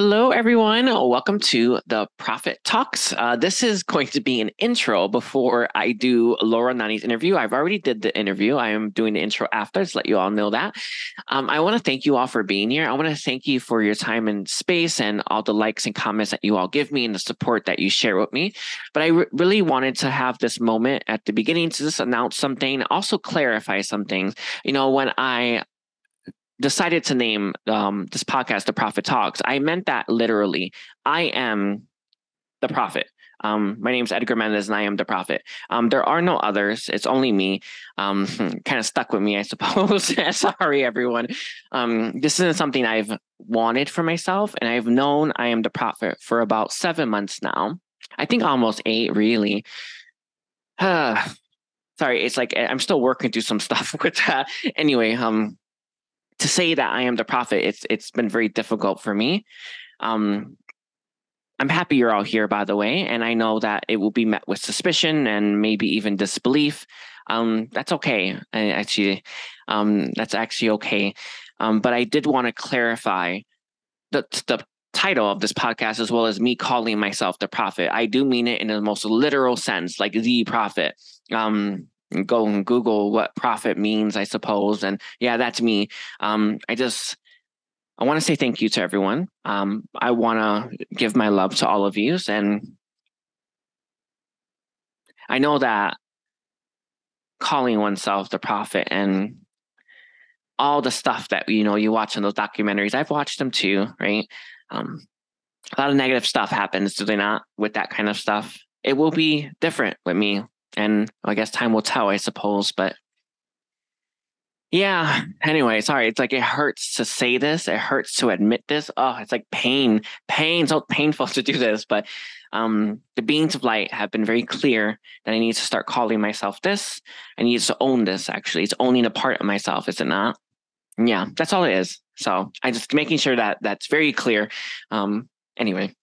Hello, everyone. Welcome to the Prophet Talks. Uh, this is going to be an intro before I do Lara Nani's interview. I've already did the interview. I am doing the intro after, to let you all know that. Um, I want to thank you all for being here. I want to thank you for your time and space and all the likes and comments that you all give me and the support that you share with me. But I re- really wanted to have this moment at the beginning to just announce something, also clarify something. You know, when I decided to name um, this podcast the prophet talks. I meant that literally. I am the prophet. Um, my name is edgar mendez and i am the prophet. Um, there are no others. It's only me. Um, kind of stuck with me i suppose. Sorry everyone. Um, this isn't something i've wanted for myself and i've known i am the prophet for about seven months now. I think almost eight really. Sorry it's like i'm still working through some stuff with that. Anyway um to say that I am the prophet, it's it's been very difficult for me. Um, I'm happy you're all here, by the way, and I know that it will be met with suspicion and maybe even disbelief. Um, that's okay. Actually, um, that's actually okay. Um, but I did want to clarify the the title of this podcast as well as me calling myself the prophet. I do mean it in the most literal sense, like the prophet. Um, go and Google what prophet means, I suppose. And yeah, that's me. Um, I just I want to say thank you to everyone. Um, I want to give my love to all of you, and I know that calling oneself the prophet and all the stuff that you know you watch in those documentaries, I've watched them too, right? Um, a lot of negative stuff happens, do they not? With that kind of stuff, it will be different with me and I guess time will tell, I suppose. But yeah, anyway, sorry. It's like it hurts to say this. It hurts to admit this. Oh, it's like pain, pain, so painful to do this. But um, the beings of light have been very clear that I need to start calling myself this. I need to own this, actually. It's owning a part of myself, is it not? Yeah, that's all it is. So I just making sure that that's very clear. Um, anyway,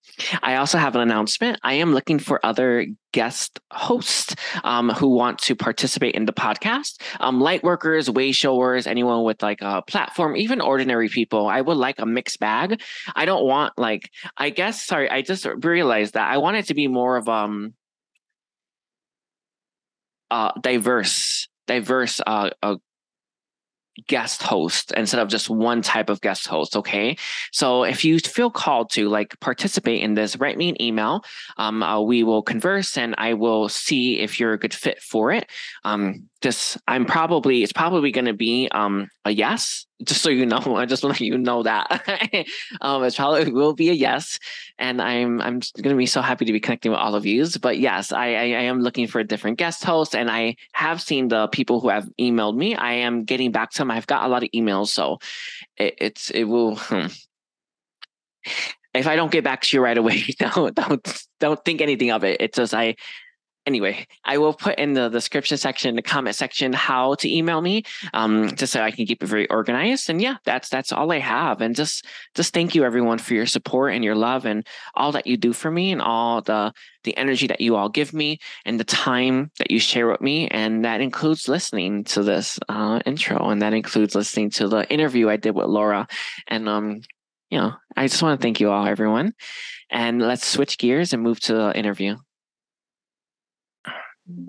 I also have an announcement. I am looking for other guest hosts um, who want to participate in the podcast. Um, light workers, way showers, anyone with like a platform, even ordinary people. I would like a mixed bag. I don't want like, I guess, sorry, I just realized that I want it to be more of um uh diverse, diverse uh, uh guest host instead of just one type of guest host. Okay. So if you feel called to like participate in this, write me an email. Um, uh, we will converse and I will see if you're a good fit for it. Um, just, I'm probably, it's probably going to be um, a yes just so you know, I just want to let you know that um, it probably will be a yes, and I'm I'm going to be so happy to be connecting with all of you. But yes, I, I, I am looking for a different guest host, and I have seen the people who have emailed me. I am getting back to them. I've got a lot of emails, so it, it's it will. Hmm. If I don't get back to you right away, don't don't don't think anything of it. It's just I anyway, I will put in the description section, the comment section, how to email me, um, just so I can keep it very organized. And yeah, that's that's all I have. And just just thank you everyone for your support and your love and all that you do for me and all the the energy that you all give me and the time that you share with me. And that includes listening to this uh, intro, and that includes listening to the interview I did with Lara. And um, you know, I just want to thank you all, everyone. And let's switch gears and move to the interview. Okay.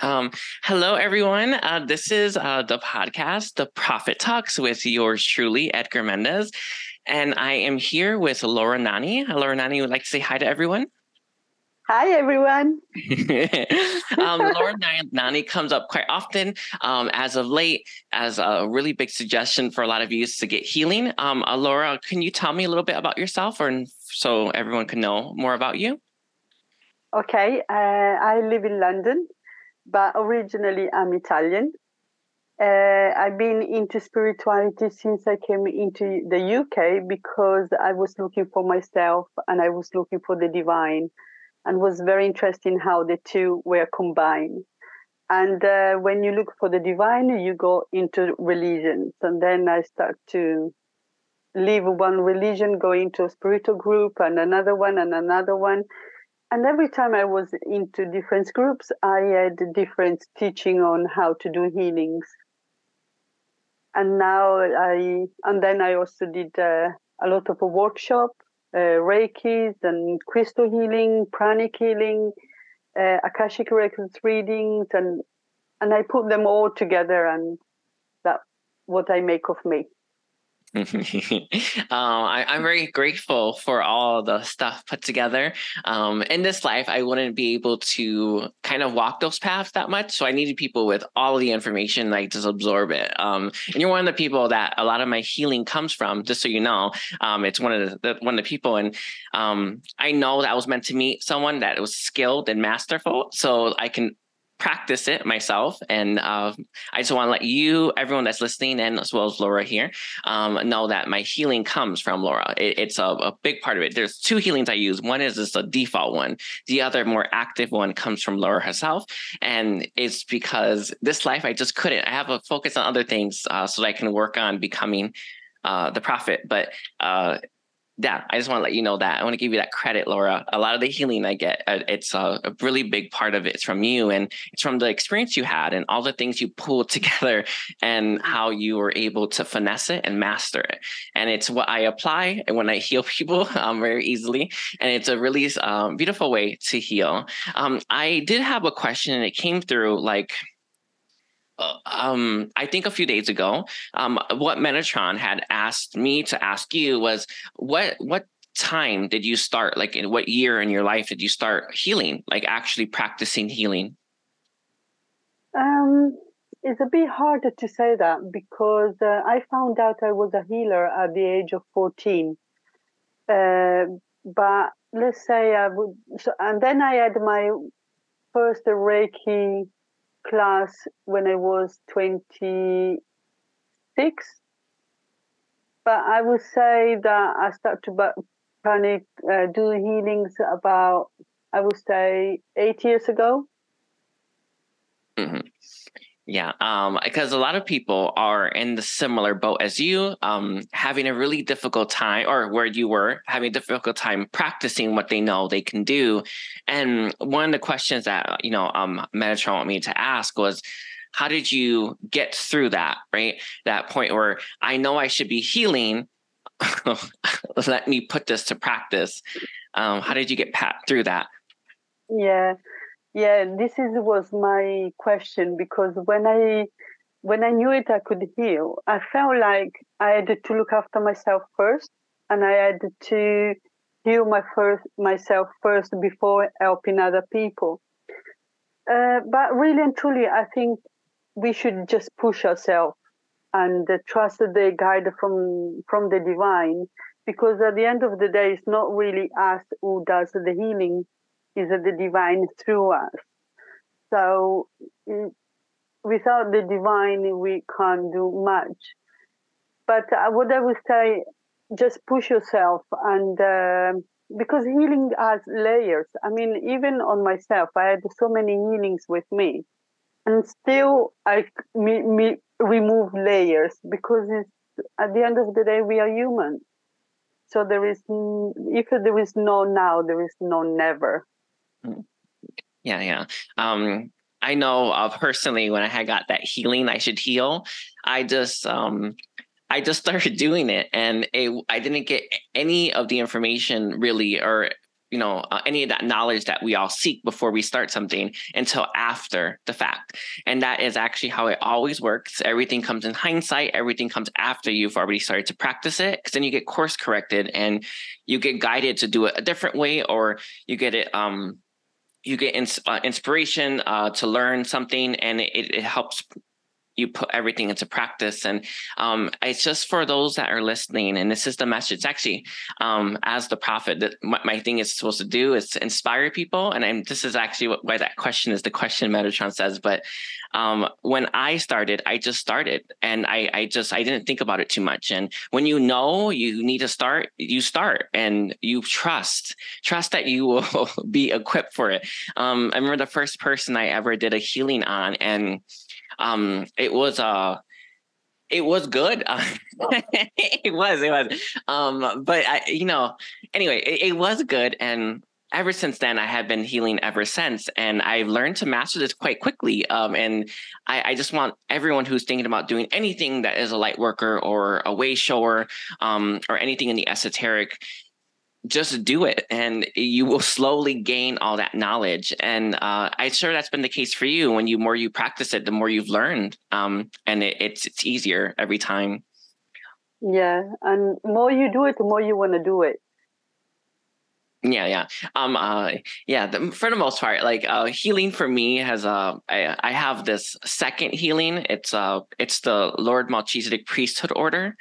Um, hello, everyone. Uh, this is uh, the podcast, The Prophet Talks, with yours truly, Edgar Mendez. And I am here with Lara Nani. Lara Nani would like to say hi to everyone. Hi, everyone. um, Lara Nani comes up quite often. Um, as of late, as a really big suggestion for a lot of you to get healing. Um, uh, Lara, can you tell me a little bit about yourself, or so everyone can know more about you? Okay, uh, I live in London, but originally I'm Italian. Uh, I've been into spirituality since I came into the UK because I was looking for myself and I was looking for the divine and was very interested in how the two were combined. And uh, when you look for the divine, you go into religions. And then I start to leave one religion, go into a spiritual group and another one and another one and every time I was into different groups, I had different teaching on how to do healings. and now I and then I also did uh, a lot of a workshop, uh, Reiki's and crystal healing, pranic healing, uh, Akashic records readings, and and I put them all together, and that what I make of me. um, I, am very grateful for all the stuff put together. Um, in this life, I wouldn't be able to kind of walk those paths that much. So I needed people with all the information, like just absorb it. Um, and you're one of the people that a lot of my healing comes from, just so you know. Um, it's one of the, one of the people. And um, I know that I was meant to meet someone that was skilled and masterful. So I can practice it myself. And uh, I just want to let you, everyone that's listening, and as well as Lara here, um, know that my healing comes from Lara. It, it's a, a, big part of it. There's two healings I use. One is just a default one. The other, more active one, comes from Lara herself, and it's because this life I just couldn't. I have a focus on other things uh, so that I can work on becoming uh, the prophet. But uh, yeah, I just want to let you know that. I want to give you that credit, Lara. A lot of the healing I get, uh, it's a, a, really big part of it. It's from you and it's from the experience you had and all the things you pulled together and how you were able to finesse it and master it. And it's what I apply and when I heal people um, very easily. And it's a really um, beautiful way to heal. Um, I did have a question and it came through like, uh, um, I think a few days ago, um, what Metatron had asked me to ask you was what what time did you start? Like, in what year in your life did you start healing? Like, actually practicing healing? Um, it's a bit harder to say that because uh, I found out I was a healer at the age of fourteen. Uh, but let's say I would, so, and then I had my first Reiki class when I was 26. But I would say that I started to panic, uh, do healings about, I would say, eight years ago. Mm-hmm. Yeah, um, because a lot of people are in the similar boat as you, um, having a really difficult time, or where you were having a difficult time practicing what they know they can do. And one of the questions that you know, um, wanted me to ask was, how did you get through that? Right, that point where I know I should be healing. Let me put this to practice. Um, how did you get pat through that? Yeah, yeah, this is was my question because when I when I knew it I could heal, I felt like I had to look after myself first and I had to heal my first myself first before helping other people. Uh, but really and truly, I think we should just push ourselves and uh, trust the guide from from the divine, because at the end of the day, it's not really us who does the healing is the divine through us. So without the divine, we can't do much. But uh, what I would say, just push yourself and uh, because healing has layers. I mean, even on myself, I had so many healings with me, and still I me, me remove layers because at the end of the day we are human. So there is if there is no now, there is no never. Yeah, yeah. Um, I know uh, personally when I had got that healing, I should heal. I just um, I just started doing it, and it, I didn't get any of the information really, or you know uh, any of that knowledge that we all seek before we start something until after the fact and that is actually how it always works everything comes in hindsight everything comes after you've already started to practice it because then you get course corrected and you get guided to do it a different way or you get it um you get ins- uh, inspiration uh, to learn something and it, it helps you put everything into practice. And um, it's just for those that are listening and this is the message actually um, as the prophet that my thing is supposed to do is to inspire people. And I'm, this is actually what, why that question is the question metatron says. But um, when i started i just started and I, I just i didn't think about it too much. And when you know you need to start you start and you trust trust that you will be equipped for it. Um, i remember the first person i ever did a healing on and um, it was uh it was good. it was, it was. Um, but I, you know, anyway, it, it, was good, and ever since then, I have been healing ever since, and I've learned to master this quite quickly. Um, and I, I, just want everyone who's thinking about doing anything that is a light worker or a way shower um, or anything in the esoteric just do it and you will slowly gain all that knowledge. And uh, i'm sure that's been the case for you when you more you practice it the more you've learned um, and it, it's it's easier every time. Yeah and more you do it the more you want to do it. Yeah yeah. Um uh yeah the, for the most part like uh healing for me has uh I, I have this second healing. It's uh it's the lord melchizedek priesthood order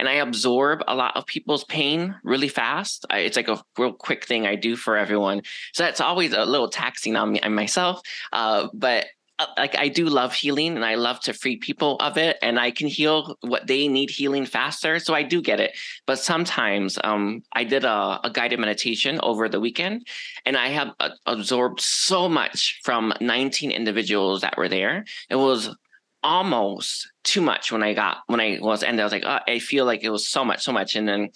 and I absorb a lot of people's pain really fast. I, it's like a real quick thing I do for everyone. So that's always a little taxing on me myself. Uh, but uh, like I do love healing and I love to free people of it and I can heal what they need healing faster. So I do get it. But sometimes um, I did a, a, guided meditation over the weekend and I have uh, absorbed so much from 19 individuals that were there. It was almost too much when I got when I was and I was like, oh, I feel like it was so much, so much. And then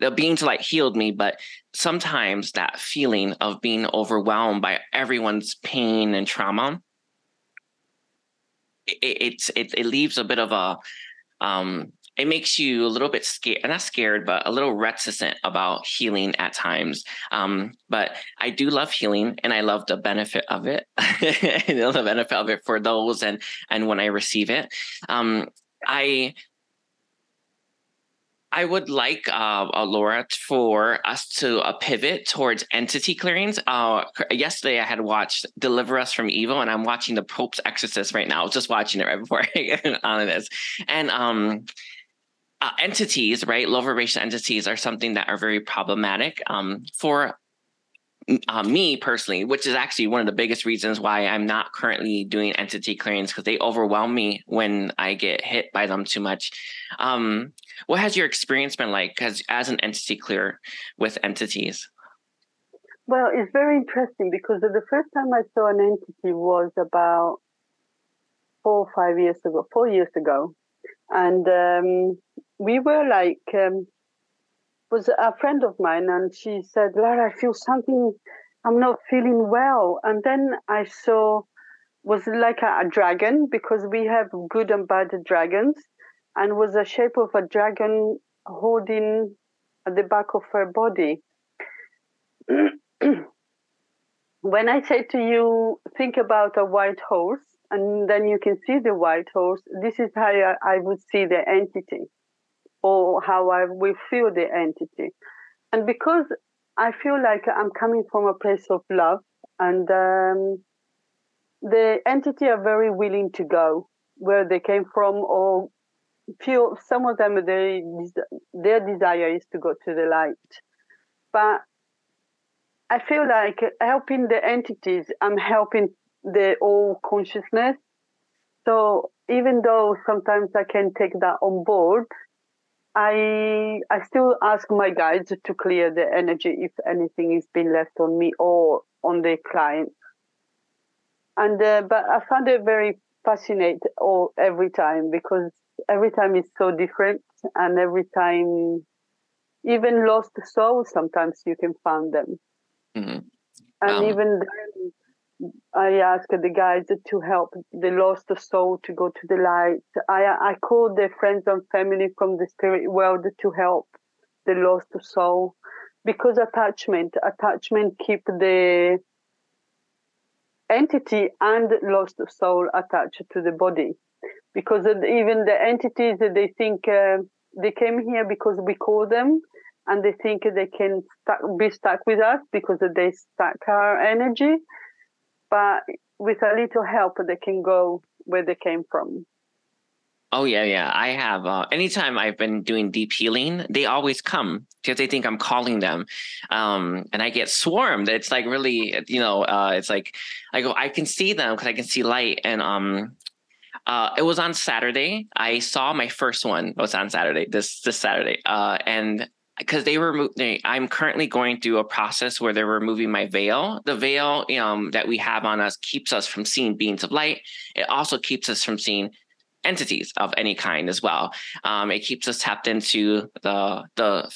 the beings like healed me, but sometimes that feeling of being overwhelmed by everyone's pain and trauma, it, it's it, it leaves a bit of a um it makes you a little bit scared, not scared, but a little reticent about healing at times. Um, but I do love healing, and I love the benefit of it, the benefit of it for those, and and when I receive it, um, I I would like uh, uh, Lara for us to uh, pivot towards entity clearings. Uh, yesterday, I had watched "Deliver Us from Evil," and I'm watching the Pope's Exorcist right now. I was just watching it right before I get on this, and um, uh, entities, right? lower vibration entities are something that are very problematic um, for uh, me personally, which is actually one of the biggest reasons why I'm not currently doing entity clearings because they overwhelm me when I get hit by them too much. Um, what has your experience been like as, as an entity clear with entities? Well, it's very interesting because the first time I saw an entity was about four or five years ago, four years ago. And um, we were like, um, was a friend of mine, and she said, Lara, I feel something, I'm not feeling well. And then I saw, was like a, a dragon because we have good and bad dragons, and was a shape of a dragon holding at the back of her body. when I say to you, think about a white horse, and then you can see the white horse, this is how I, would see the entity or how I will feel the entity. And because I feel like I'm coming from a place of love, and um, the entity are very willing to go where they came from, or feel some of them they their desire is to go to the light. But I feel like helping the entities, I'm helping the all consciousness. So even though sometimes I can take that on board, I I still ask my guides to clear the energy if anything is being left on me or on the client. And uh, but I found it very fascinating all every time because every time is so different, and every time, even lost souls, sometimes you can find them. Mm-hmm. And um, even then, I ask the guides to help. The lost soul to go to the light. I, I call the friends and family from the spirit world to help. The lost soul. Because attachment, attachment keep the entity and lost soul attached to the body. Because even the entities that they think uh, they came here because we call them and they think they can stuck, be stuck with us because they stuck our energy but with a little help, they can go where they came from. Oh yeah, yeah. I have. Uh, anytime I've been doing deep healing, they always come because they think I'm calling them, um, and I get swarmed. It's like really, you know, uh, it's like I go, I can see them because I can see light, and um, uh, it was on Saturday. I saw my first one. It was on Saturday. This this Saturday, uh, and because they were i'm currently going through a process where they're removing my veil the veil um, that we have on us keeps us from seeing beings of light it also keeps us from seeing entities of any kind as well um, it keeps us tapped into the the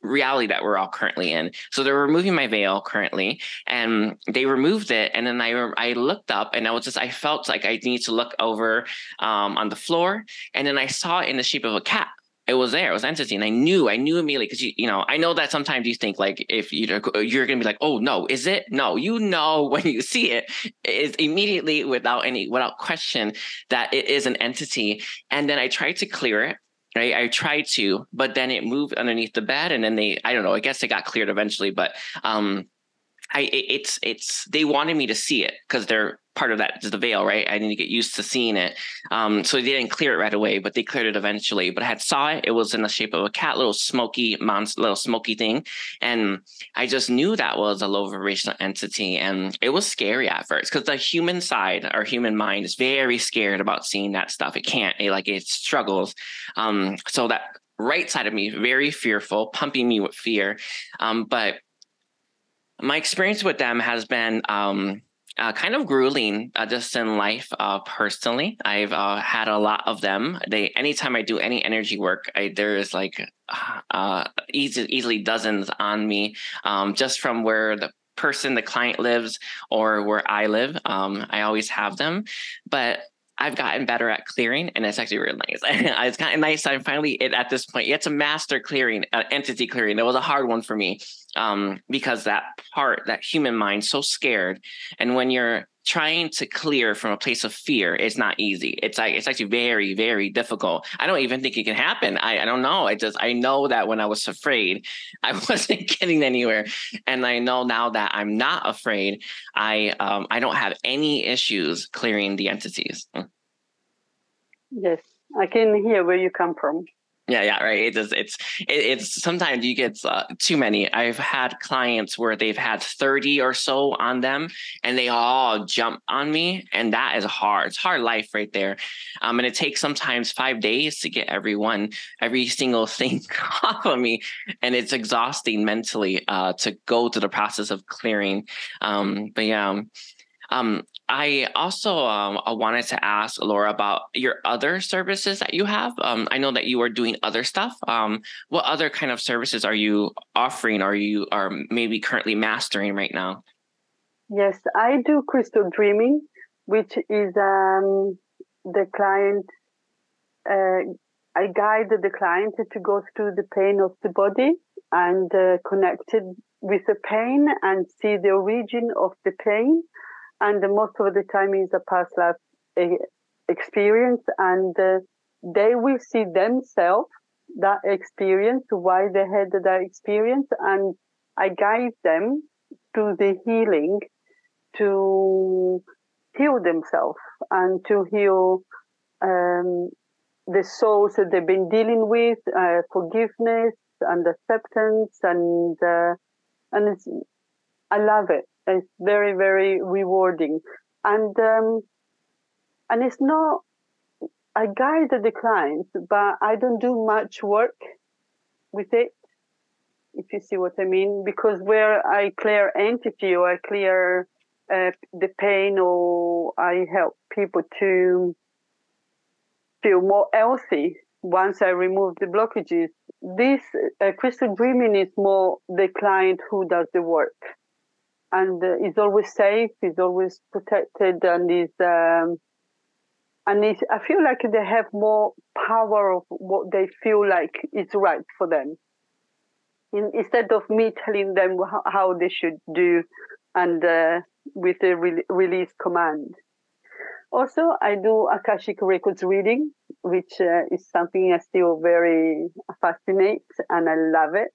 reality that we're all currently in. So they're removing my veil currently, and they removed it. And then I I looked up, and I was just I felt like I need to look over um, on the floor, and then I saw it in the shape of a cat it was there. It was entity, and I knew, I knew immediately because you, you know, I know that sometimes you think like if you you're gonna be like, oh no, is it? No, you know when you see it, is immediately without any without question that it is an entity. And then I tried to clear it. Right, I tried to, but then it moved underneath the bed, and then they, I don't know, I guess it got cleared eventually, but um, I it's it's they wanted me to see it because they're part of that is the veil, right? I need to get used to seeing it. Um, so they didn't clear it right away, but they cleared it eventually. But I had saw it. It was in the shape of a cat, little smoky monster, little smoky thing. And I just knew that was a low vibrational entity. And it was scary at first because the human side, our human mind is very scared about seeing that stuff. It can't, it, like it struggles. Um, so that right side of me, very fearful, pumping me with fear. Um, but my experience with them has been um, uh, kind of grueling uh, just in life uh, personally. I've uh, had a lot of them. They anytime I do any energy work, I, there is like uh, easy, easily dozens on me um, just from where the person, the client lives or where I live. Um, I always have them, but I've gotten better at clearing, and it's actually really nice. it's kind of nice. I'm finally at this point. It's a master clearing, uh, entity clearing. That was a hard one for me um, because that part, that human mind, so scared, and when you're trying to clear from a place of fear it's not easy. It's like it's actually very very difficult. I don't even think it can happen. I, I don't know. I just i know that when i was afraid i wasn't getting anywhere. And i know now that i'm not afraid i um, i don't have any issues clearing the entities. Yes. I can hear where you come from yeah, yeah, right. It just it's it, it's sometimes you get uh, too many. I've had clients where they've had thirty or so on them, and they all jump on me, and that is hard. It's hard life right there. Um, and it takes sometimes five days to get everyone, every single thing off of me, and it's exhausting mentally uh, to go through the process of clearing. Um, but yeah. Um, I also um, wanted to ask Lara about your other services that you have. Um, I know that you are doing other stuff. Um, what other kind of services are you offering? Are you are maybe currently mastering right now? Yes, I do crystal dreaming, which is um, the client. Uh, I guide the client to go through the pain of the body and uh, connected with the pain and see the origin of the pain and most of the time is a past life experience. And uh, they will see themselves that experience why they had that experience. And i guide them to the healing to heal themselves and to heal um, the souls that they've been dealing with uh, forgiveness and acceptance. And uh, and i love it it's very, very rewarding. And, um, and it's not, I guide the clients, but I don't do much work with it. If you see what I mean, because where I clear entity or I clear uh, the pain or I help people to feel more healthy once I remove the blockages. This uh, crystal dreaming is more the client who does the work and uh, is always safe, is always protected, and is um, and is, I feel like they have more power of what they feel like is right for them. In, instead of me telling them how, how they should do, and uh, with a re- release command. Also, I do Akashic Records reading, which uh, is something I still very fascinate and I love it.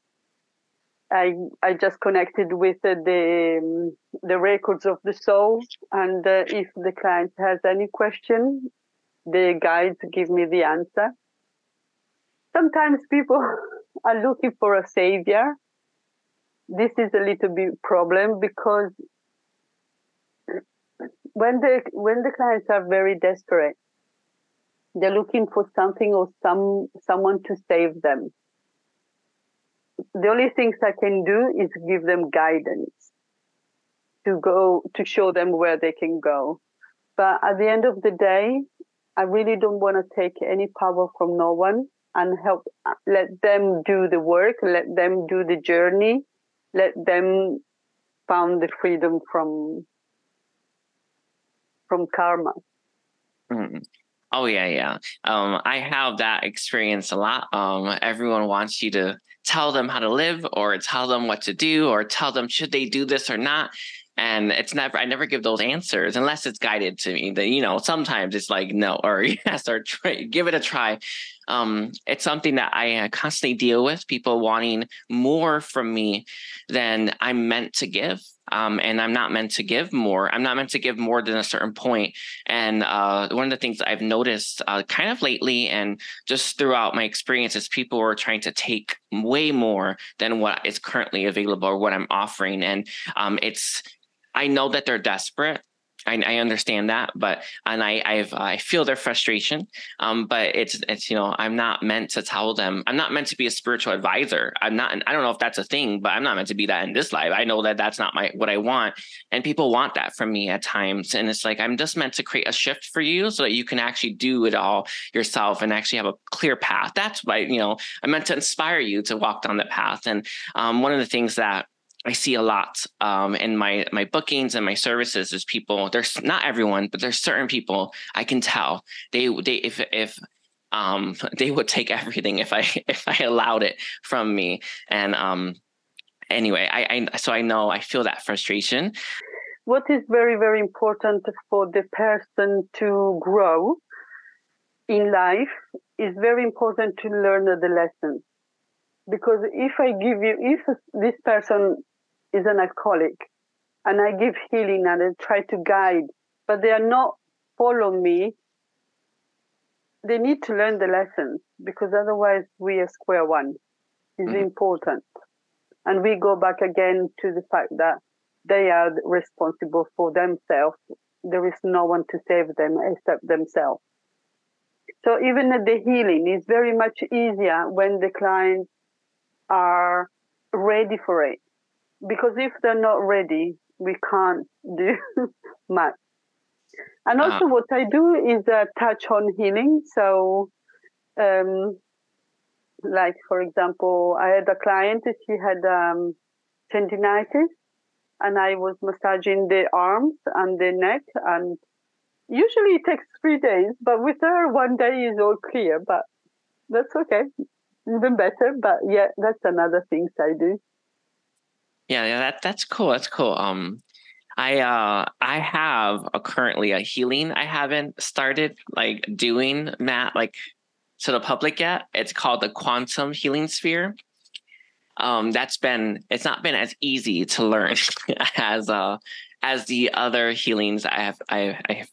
I I just connected with the the, the records of the soul, and uh, if the client has any question, the guides give me the answer. Sometimes people are looking for a savior. This is a little bit problem because when the when the clients are very desperate, they're looking for something or some someone to save them the only things I can do is give them guidance to go to show them where they can go. But at the end of the day, I really don't want to take any power from no one. and help let them do the work let them do the journey let them found the freedom from from karma mm. Oh yeah yeah. Um, i have that experience a lot. Um, everyone wants you to tell them how to live or tell them what to do or tell them should they do this or not and it's never i never give those answers unless it's guided to me. That you know sometimes it's like no or yes or try, give it a try. Um, it's something that i uh, constantly deal with people wanting more from me than i'm meant to give um, and i'm not meant to give more i'm not meant to give more than a certain point. and uh, one of the things i've noticed uh, kind of lately and just throughout my experience is people are trying to take way more than what is currently available or what i'm offering and um, it's I know that they're desperate. I, I understand that, but and I I've, I feel their frustration. Um, but it's it's you know I'm not meant to tell them. I'm not meant to be a spiritual advisor. I'm not. I don't know if that's a thing, but I'm not meant to be that in this life. I know that that's not my what I want, and people want that from me at times. And it's like I'm just meant to create a shift for you so that you can actually do it all yourself and actually have a clear path. That's why you know I'm meant to inspire you to walk down that path. And um, one of the things that I see a lot um, in my my bookings and my services is people. There's not everyone, but there's certain people I can tell they they if if um, they would take everything if I if I allowed it from me. And um, anyway, I, I so I know I feel that frustration. What is very very important for the person to grow in life is very important to learn the lessons because if I give you, if this person is an alcoholic and I give healing and I try to guide, but they are not follow me, they need to learn the lessons because otherwise we are square one. Is mm-hmm. important. And we go back again to the fact that they are responsible for themselves. There is no one to save them except themselves. So even the healing is very much easier when the clients are ready for it because if they're not ready, we can't do much. And uh-huh. also, uh what I do is uh, touch on healing. So, um, like for example, I had a client; she had um, tendinitis, and I was massaging the arms and the neck. And usually, it takes three days, but with her, one day is all clear. But that's okay, even better. But yeah, that's another thing I do. Yeah, yeah, that that's cool. That's cool. Um, I uh I have a, currently a healing I haven't started like doing that like to the public yet. It's called the quantum healing sphere. Um, that's been it's not been as easy to learn as uh as the other healings I have I I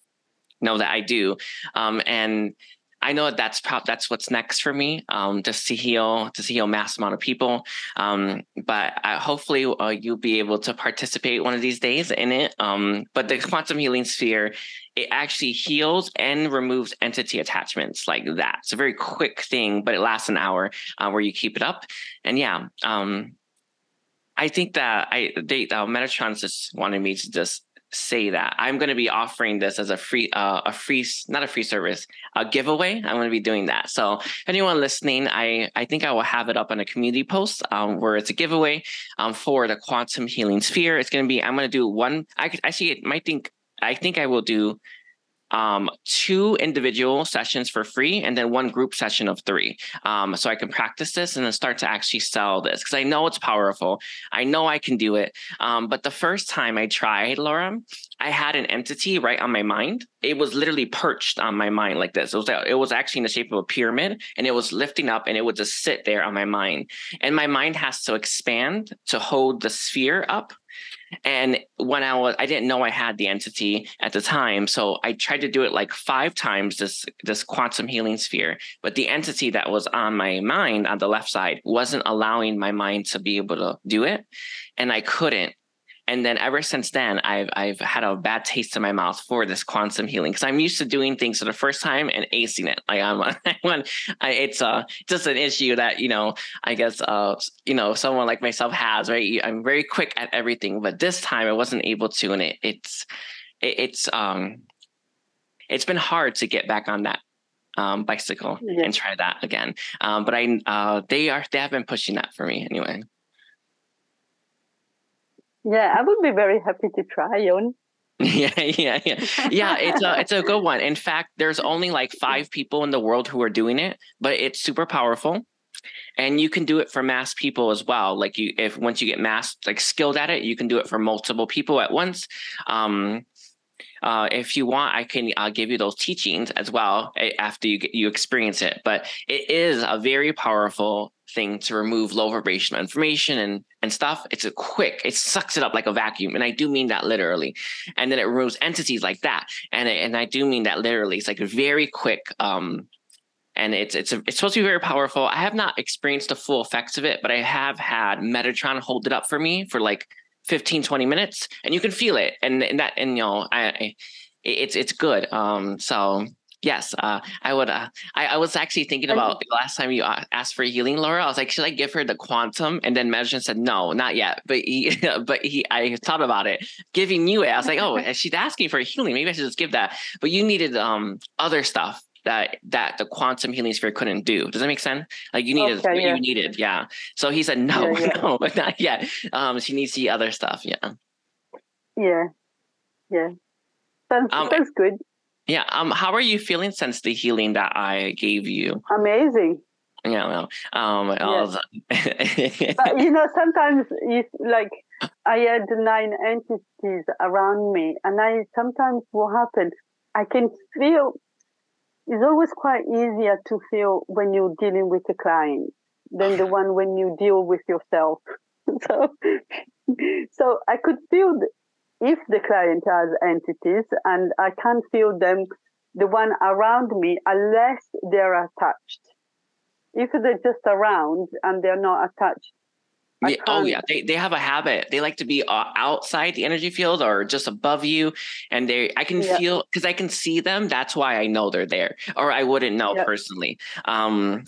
know that I do. Um, and I know that's that's what's next for me, um, just to heal, to heal mass amount of people. Um, but I, hopefully, uh, you'll be able to participate one of these days in it. Um, but the quantum healing sphere, it actually heals and removes entity attachments like that. It's a very quick thing, but it lasts an hour uh, where you keep it up. And yeah, um, I think that I they uh, Metatron just wanted me to just say that I'm going to be offering this as a free, uh, a free, not a free service, a giveaway. I'm going to be doing that. So anyone listening, I I think I will have it up on a community post um, where it's a giveaway um, for the quantum healing sphere. It's going to be I'm going to do one. I actually it might think I think I will do um, two individual sessions for free and then one group session of three. Um, so I can practice this and then start to actually sell this because I know it's powerful. I know I can do it. Um, but the first time I tried, Lara, I had an entity right on my mind. It was literally perched on my mind like this. It was it was actually in the shape of a pyramid and it was lifting up and it would just sit there on my mind. And my mind has to expand to hold the sphere up and when I was, I didn't know I had the entity at the time, so I tried to do it like five times this this quantum healing sphere. But the entity that was on my mind on the left side wasn't allowing my mind to be able to do it, and I couldn't and then ever since then i've i've had a bad taste in my mouth for this quantum healing because i'm used to doing things for the first time and acing it like i'm when I, it's uh just an issue that you know i guess uh you know someone like myself has right i'm very quick at everything but this time i wasn't able to and it it's it, it's um it's been hard to get back on that um, bicycle yeah. and try that again. Um, but I uh, they are they have been pushing that for me anyway. Yeah, I would be very happy to try on. yeah, yeah, yeah, yeah. It's a it's a good one. In fact, there's only like five people in the world who are doing it, but it's super powerful, and you can do it for mass people as well. Like you, if once you get mass like skilled at it, you can do it for multiple people at once. Um, uh, if you want, I can I'll give you those teachings as well after you you experience it. But it is a very powerful thing to remove low vibrational information and and stuff. It's a quick, it sucks it up like a vacuum, and I do mean that literally. And then it removes entities like that, and and I do mean that literally. It's like a very quick. Um, and it's it's it's supposed to be very powerful. I have not experienced the full effects of it, but I have had Metatron hold it up for me for like 15 20 minutes and you can feel it and, and that and you know I, I it's it's good. Um so yes uh i would uh I, I was actually thinking about the last time you asked for healing lara. I was like should i give her the quantum? And then Metatron said no not yet. But he but he i thought about it giving you it. I was like oh she's asking for healing. Maybe i should just give that. But you needed um other stuff that that the quantum healing sphere couldn't do. Does that make sense? Like you needed okay, yeah. you needed, yeah. So he said no, yeah, yeah. no, not yet. Um, she needs the other stuff, yeah. Yeah, yeah. Sounds um, sounds good. Yeah. Um. How are you feeling since the healing that I gave you? Amazing. Yeah. Well. Um. Was... but, you know, sometimes it's like I had nine entities around me, and I sometimes what happened, I can feel it's always quite easier to feel when you're dealing with a client than the one when you deal with yourself. so, so I could feel if the client has entities and I can't feel them, the one around me, unless they're attached. If they're just around and they're not attached, yeah, oh yeah, they they have a habit. They like to be uh, outside the energy field or just above you, and they I can yeah. feel because I can see them. That's why I know they're there, or I wouldn't know yeah. personally. Um,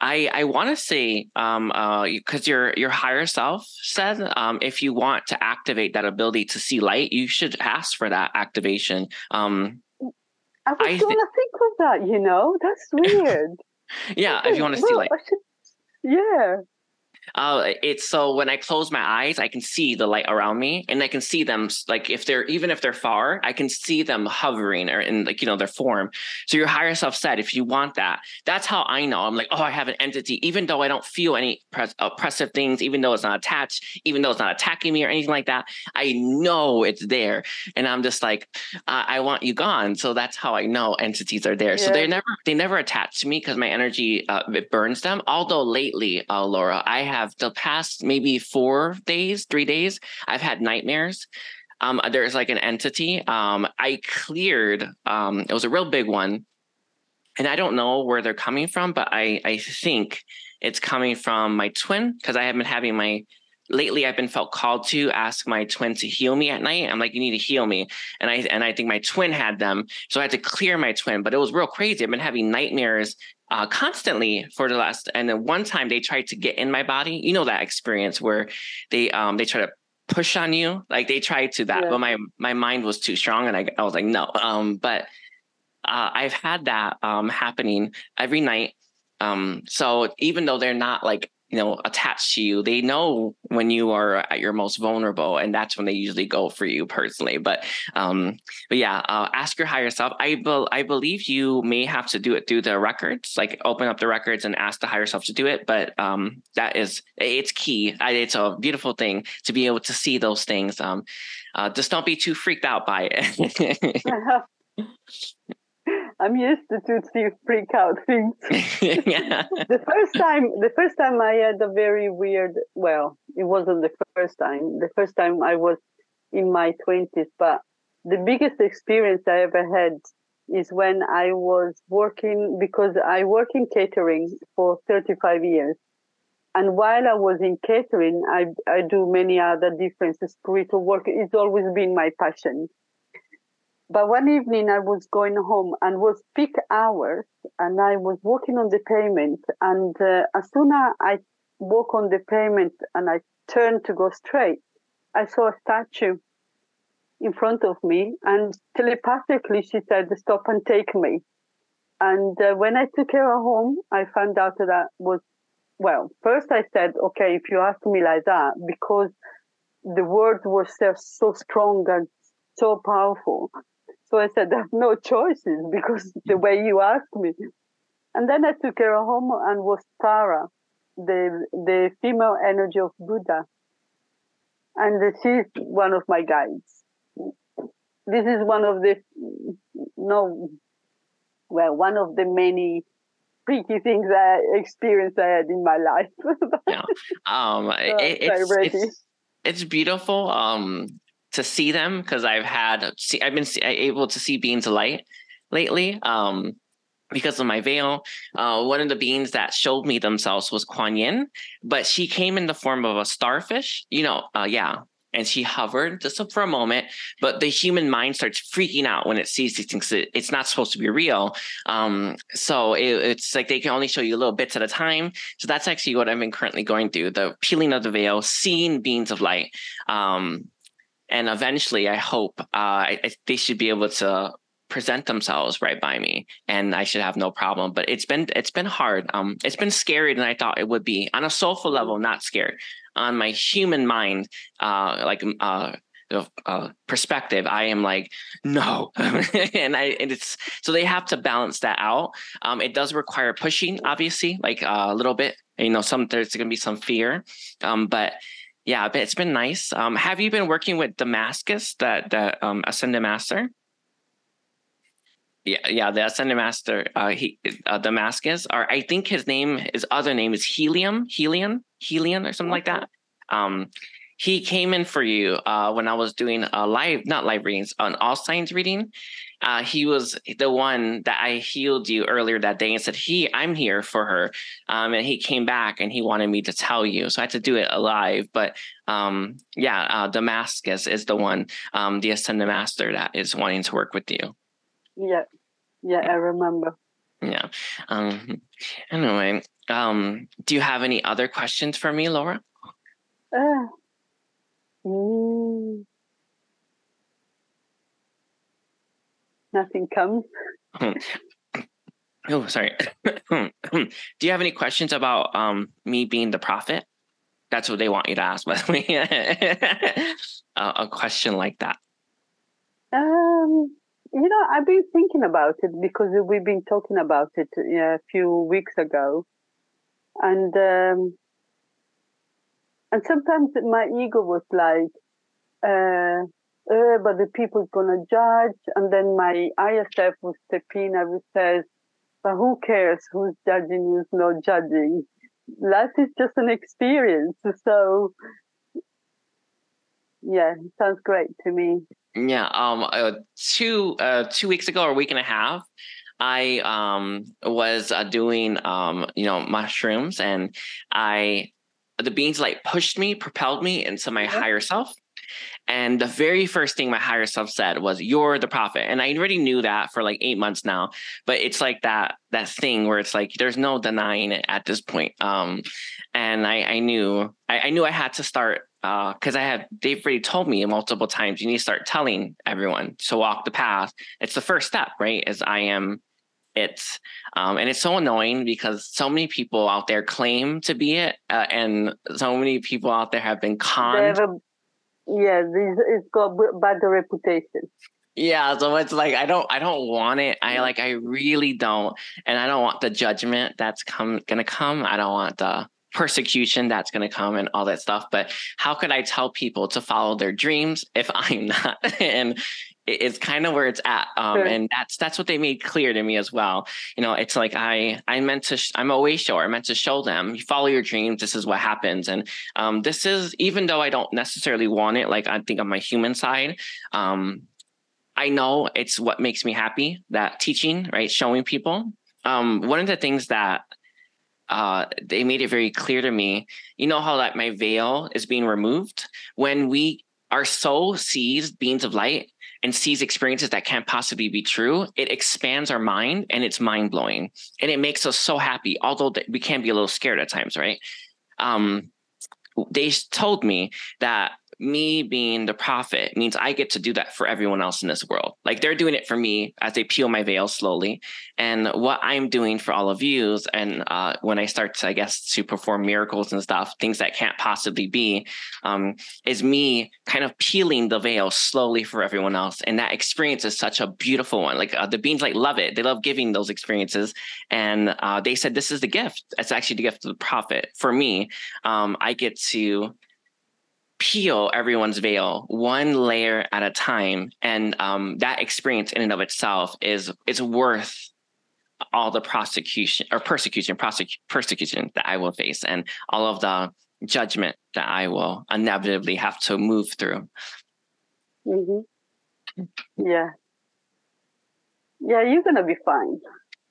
I I want to say um uh because your your higher self said um if you want to activate that ability to see light, you should ask for that activation. Um, I was I th- gonna think of that. You know, that's weird. yeah, if you want to see light. Should, yeah uh, it's so when I close my eyes, I can see the light around me, and I can see them like if they're even if they're far, I can see them hovering or in like you know their form. So your higher self said, if you want that, that's how I know. I'm like, oh, I have an entity, even though I don't feel any oppressive things, even though it's not attached, even though it's not attacking me or anything like that. I know it's there, and I'm just like, I want you gone. So that's how I know entities are there. Yeah. So they never they never attach to me because my energy uh, it burns them. Although lately, uh, Lara, I have the past maybe four days, three days, I've had nightmares. Um, there's like an entity. Um, I cleared. Um, it was a real big one, and I don't know where they're coming from, but I I think it's coming from my twin because I have been having my lately I've been felt called to ask my twin to heal me at night. I'm like, you need to heal me. And I and I think my twin had them. So I had to clear my twin. But it was real crazy. I've been having nightmares uh, constantly for the last and then one time they tried to get in my body you know that experience where they um they try to push on you? Like they tried to that yeah. but my my mind was too strong and i, I was like no. Um but uh, i've had that um happening every night. Um so even though they're not like you know attached to you. They know when you are at your most vulnerable and that's when they usually go for you personally. But um but yeah uh, ask your higher self. I be- i believe you may have to do it through the records like open up the records and ask the higher self to do it but um that is it's key. It's a beautiful thing to be able to see those things um uh, just don't be too freaked out by it I'm used to Tootsie freak out things. yeah. the first time, the first time I had a very weird. Well, it wasn't the first time. The first time I was in my twenties, but the biggest experience I ever had is when I was working because I work in catering for 35 years. And while I was in catering, I, I do many other different spiritual work. It's always been my passion. But one evening I was going home and was peak hours and I was walking on the pavement. And uh, as soon as I walk on the pavement and I turned to go straight, I saw a statue in front of me and telepathically she said, stop and take me. And uh, when I took her home, I found out that, was, well, first I said, okay, if you ask me like that, because the words were so strong and so powerful. So I said, there's no choices because the way you asked me. And then I took her home and was Tara, the, the female energy of Buddha. And she's one of my guides. This is one of the, no, well, one of the many freaky things I experienced I had in my life. yeah. Um, so it, it's, it's, it's beautiful um, to see them because I've had, see, I've been able to see beings of light lately. Um, because of my veil. Uh, one of the beings that showed me themselves was Kuan Yin, but she came in the form of a starfish. You know, uh, yeah, and she hovered just for a moment but the human mind starts freaking out when it sees these things it's not supposed to be real um, so it, it's like they can only show you little bits at a time so that's actually what i've been currently going through the peeling of the veil seeing beings of light um, and eventually i hope uh, I, they should be able to present themselves right by me and I should have no problem. But it's been it's been hard. Um it's been scarier than I thought it would be. On a soulful level, not scared on my human mind, uh, like uh, uh, perspective, I am like, no, and I and it's so they have to balance that out. Um, it does require pushing, obviously, like uh, a little bit. You know, some there's going to be some fear, um, but yeah, but it's been nice. Um, have you been working with Damascus, that that um, Ascended Master? Yeah, yeah, the Ascended Master, uh, he uh, Damascus, or I think his name, his other name is Helium, Helium, Helium, or something like that. Um, he came in for you uh, when I was doing a live, not live readings, an all signs reading. Uh, he was the one that I healed you earlier that day and said, "He, I'm here for her," um, and he came back and he wanted me to tell you, so I had to do it alive. But um, yeah, uh, Damascus is the one, um, the Ascended Master that is wanting to work with you. Yeah, yeah, I remember. Yeah. Um. Anyway, um, do you have any other questions for me, Laura? Uh, mm, nothing comes. oh, sorry. do you have any questions about um me being the prophet? That's what they want you to ask, by the way. a question like that. Um you know, I've been thinking about it because we've been talking about it a few weeks ago, and um, and sometimes my ego was like, uh, uh, but the people's gonna judge, and then my higher self would step in and would say, but who cares who's judging, who's not judging? Life is just an experience, so yeah, sounds great to me. Yeah. Um. Uh, two. Uh. Two weeks ago, or a week and a half, I um was uh, doing um you know mushrooms, and I the beans like pushed me, propelled me into my mm-hmm. higher self. And the very first thing my higher self said was, "You're the prophet." And I already knew that for like eight months now. But it's like that that thing where it's like there's no denying it at this point. Um, and I I knew I, I knew I had to start because uh, I had they've already told me multiple times you need to start telling everyone to walk the path. It's the first step, right? As I am it, um, and it's so annoying because so many people out there claim to be it, uh, and so many people out there have been conned. Yeah, it's got bad reputation. Yeah, so it's like I don't I don't want it. I mm. like I really don't, and I don't want the judgment that's come gonna come. I don't want the persecution that's going to come and all that stuff. But how could I tell people to follow their dreams if I'm not? and it's kind of where it's at um, sure. and that's that's what they made clear to me as well you know it's like i i meant to sh- i'm a way shower i meant to show them you follow your dreams this is what happens and um, this is even though i don't necessarily want it like i think on my human side um, i know it's what makes me happy that teaching right showing people um, one of the things that uh, they made it very clear to me. You know how like my veil is being removed when we our soul sees beings of light and sees experiences that can't possibly be true. It expands our mind and it's mind blowing and it makes us so happy. Although we can be a little scared at times, right? Um, they told me that me being the prophet means I get to do that for everyone else in this world. Like they're doing it for me as they peel my veil slowly. And what I'm doing for all of you, and uh, when I start to, I guess, to perform miracles and stuff, things that can't possibly be, um, is me kind of peeling the veil slowly for everyone else. And that experience is such a beautiful one. Like uh, the beans, like love it. They love giving those experiences. And uh, they said, this is the gift. It's actually the gift of the prophet. For me, um, I get to peel everyone's veil one layer at a time. And um, that experience in and of itself is is worth all the prosecution or persecution prosec- persecution that i will face and all of the judgment that i will inevitably have to move through. Mm-hmm. yeah. Yeah you're gonna be fine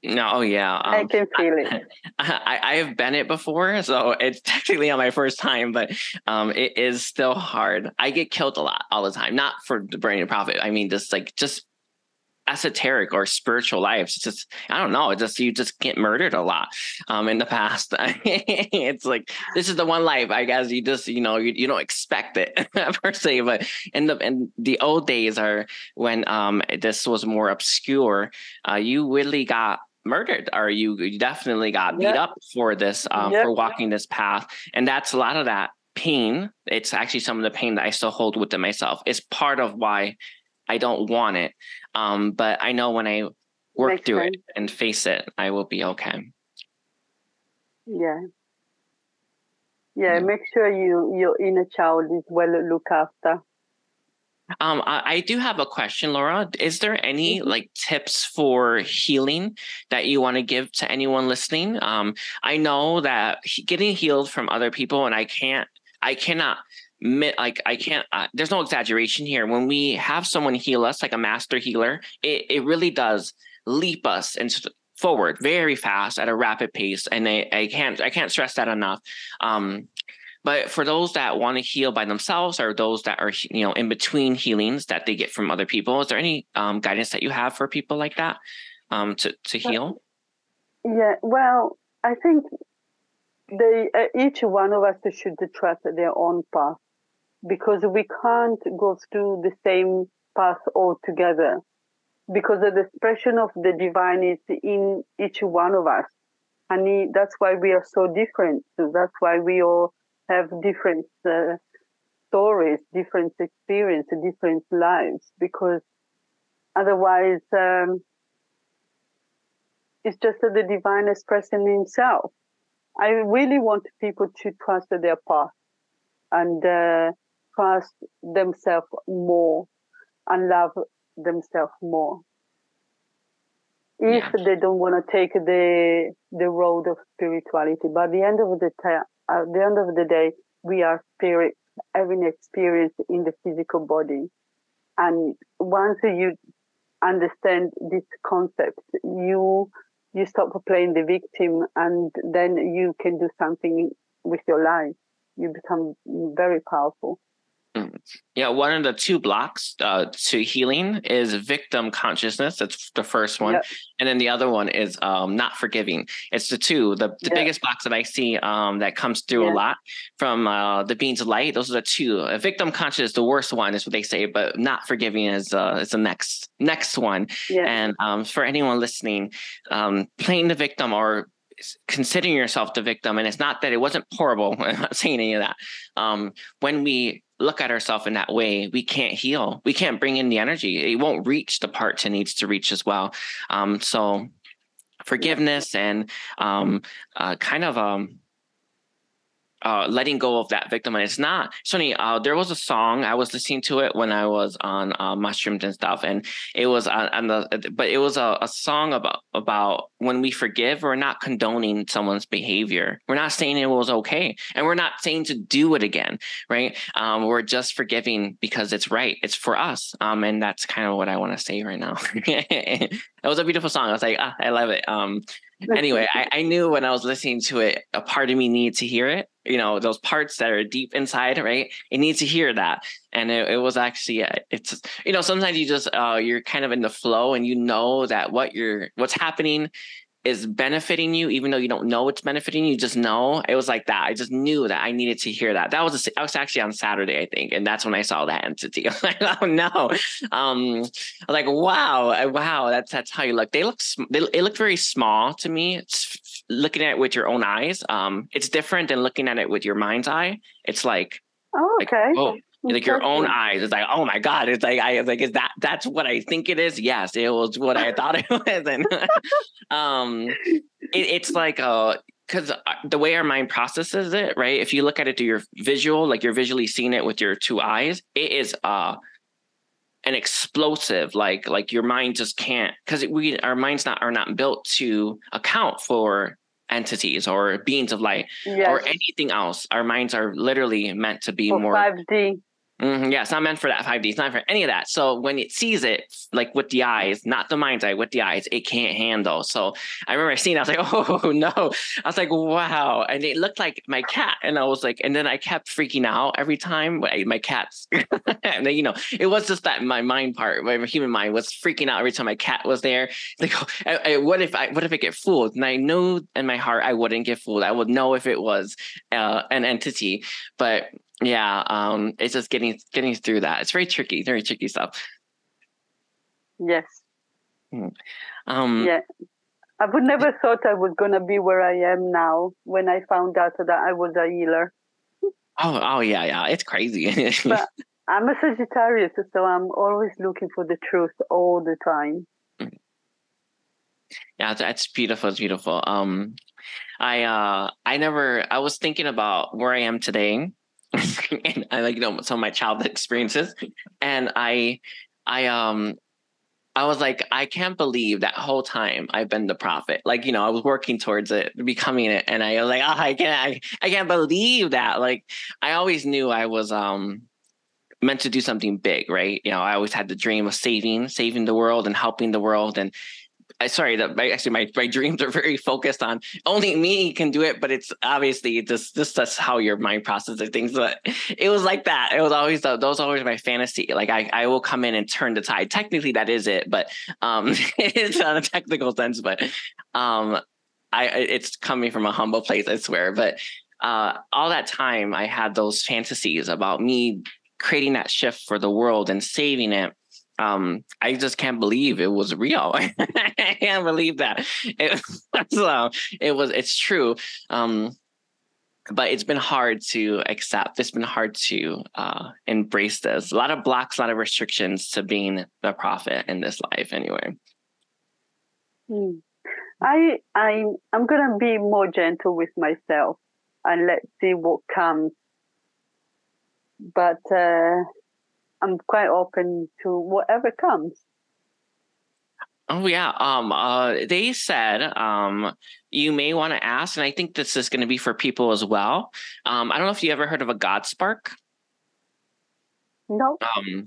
no, oh yeah, um, I can feel it. I, I have been it before, so it's technically on my first time, but um, it is still hard. I get killed a lot all the time, not for the burning prophet. I mean, just like just esoteric or spiritual lives. It's just I don't know. It's just you just get murdered a lot. Um, in the past, it's like this is the one life. I guess you just you know you, you don't expect it per se, but in the in the old days are when um this was more obscure. Uh, you really got murdered or you, you definitely got beat up for this um, yep. for walking this path. And that's a lot of that pain. It's actually some of the pain that i still hold within myself. It's part of why i don't want it. Um, but i know when i work Makes through sense. it and face it i will be okay. Yeah. Yeah, yeah. make sure you your inner child is well looked after um, I, I, do have a question, Laura. Is there any mm-hmm. like tips for healing that you want to give to anyone listening? Um, I know that getting healed from other people, and I can't, I cannot like I can't. Uh, there's no exaggeration here. When we have someone heal us, like a master healer, it it really does leap us into forward very fast at a rapid pace, and I, I can't I can't stress that enough. Um, but for those that want to heal by themselves or those that are, you know, in between healings that they get from other people, is there any um, guidance that you have for people like that um, to, to heal? Yeah, well, I think they uh, each one of us should trust their own path because we can't go through the same path all together because the expression of the divine is in each one of us and that's why we are so different so that's why we all have different uh, stories, different experience, different lives, because otherwise um, it's just that the divine expressing himself. I really want people to trust their path and uh, trust themselves more and love themselves more. If yeah. they don't want to take the the road of spirituality, by the end of the time, at the end of the day, we are spirit having experience in the physical body. And once you understand this concept, you you stop playing the victim and then you can do something with your life. You become very powerful. Mm. Yeah, one of the two blocks uh, to healing is victim consciousness. That's the first one, yep. and then the other one is um, not forgiving. It's the two. The, the yep. biggest blocks that I see um, that comes through yep. a lot from uh, the beings of light. Those are the two. A victim conscious, the worst one, is what they say, but not forgiving is uh, is the next next one. And um, for anyone listening, um, playing the victim or considering yourself the victim and it's not that it wasn't horrible i'm not saying any of that um, when we look at ourselves in that way, we can't heal. We can't bring in the energy. It won't reach the parts it needs to reach as well. Um, so forgiveness and um, uh, kind of um, uh, letting go of that victim. And it's not, it's funny, uh, there was a song, I was listening to it when I was on uh, mushrooms and stuff. And it was on, on the, but it was a, a song about, about when we forgive, we're not condoning someone's behavior. We're not saying it was okay. And we're not saying to do it again, right? Um, we're just forgiving because it's right. It's for us. Um, and that's kind of what I want to say right now. it was a beautiful song. I was like, ah, I love it. Um, anyway, I, I, knew when I was listening to it, a part of me needed to hear it. You know, those parts that are deep inside, right? It needs to hear that. And it, it was actually, uh, it's, you know, sometimes you just, uh, you're kind of in the flow and you know that what you're, what's happening is benefiting you, even though you don't know it's benefiting you, just know it was like that. I just knew that I needed to hear that. That was a, I was actually on Saturday, I think, and that's when I saw that entity. I was like, oh no, um, I was like, wow, wow, that's that's how you look. They look, they, it looked very small to me. It's looking at it with your own eyes. Um, it's different than looking at it with your mind's eye. It's like, oh, okay. Like, oh, like your own eyes. It's like, oh my god! It's like I was like, is that that's what I think it is? Yes, it was what I thought it was, and um, it, it's like uh because uh, the way our mind processes it, right? If you look at it through your visual, like you're visually seeing it with your two eyes, it is uh an explosive like like your mind just can't because we our minds not are not built to account for entities or beings of light yes. or anything else our minds are literally meant to be more 5d Mm-hmm. Yeah, it's not meant for that 5D. It's not for any of that. So when it sees it, like with the eyes, not the mind's eye, with the eyes, it can't handle. So I remember seeing, it, I was like, oh no. I was like, wow. And it looked like my cat. And I was like, and then I kept freaking out every time my cat's, and then, you know, it was just that my mind part, my human mind was freaking out every time my cat was there. Like, oh, I, I, what if I, what if I get fooled? And I knew in my heart I wouldn't get fooled. I would know if it was uh, an entity, but yeah um it's just getting getting through that. It's very tricky very tricky stuff. Yes. Hmm. um yeah. I would never thought i was gonna be where i am now when i found out that i was a healer. Oh oh yeah yeah. It's crazy. But i'm a sagittarius so i'm always looking for the truth all the time. Hmm. yeah that's beautiful it's beautiful. Um i uh i never i was thinking about where i am today and I like you know some of my childhood experiences, and I I um I was like, I can't believe that whole time I've been the prophet. Like, you know, I was working towards it, becoming it. And I was like, oh, I can't, I, I can't believe that. Like, I always knew I was um meant to do something big, right? You know, I always had the dream of saving, saving the world and helping the world. And sorry that actually my, my dreams are very focused on only me can do it, but it's obviously just just that's how your mind processes things. But it was like that. It was always that was always my fantasy. Like I, I will come in and turn the tide. Technically that is it, but um it's not a technical sense, but um I it's coming from a humble place, I swear. But uh all that time I had those fantasies about me creating that shift for the world and saving it um, I just can't believe it was real. I can't believe that it, so it was. It's true. Um, but it's been hard to accept. It's been hard to uh, embrace this. A lot of blocks, a lot of restrictions to being the prophet in this life. Anyway, hmm. I I I'm gonna be more gentle with myself and let's see what comes. But uh, I'm quite open to whatever comes. Oh yeah. Um uh they said um you may want to ask, and I think this is going to be for people as well. Um, I don't know if you ever heard of a God spark. No. Um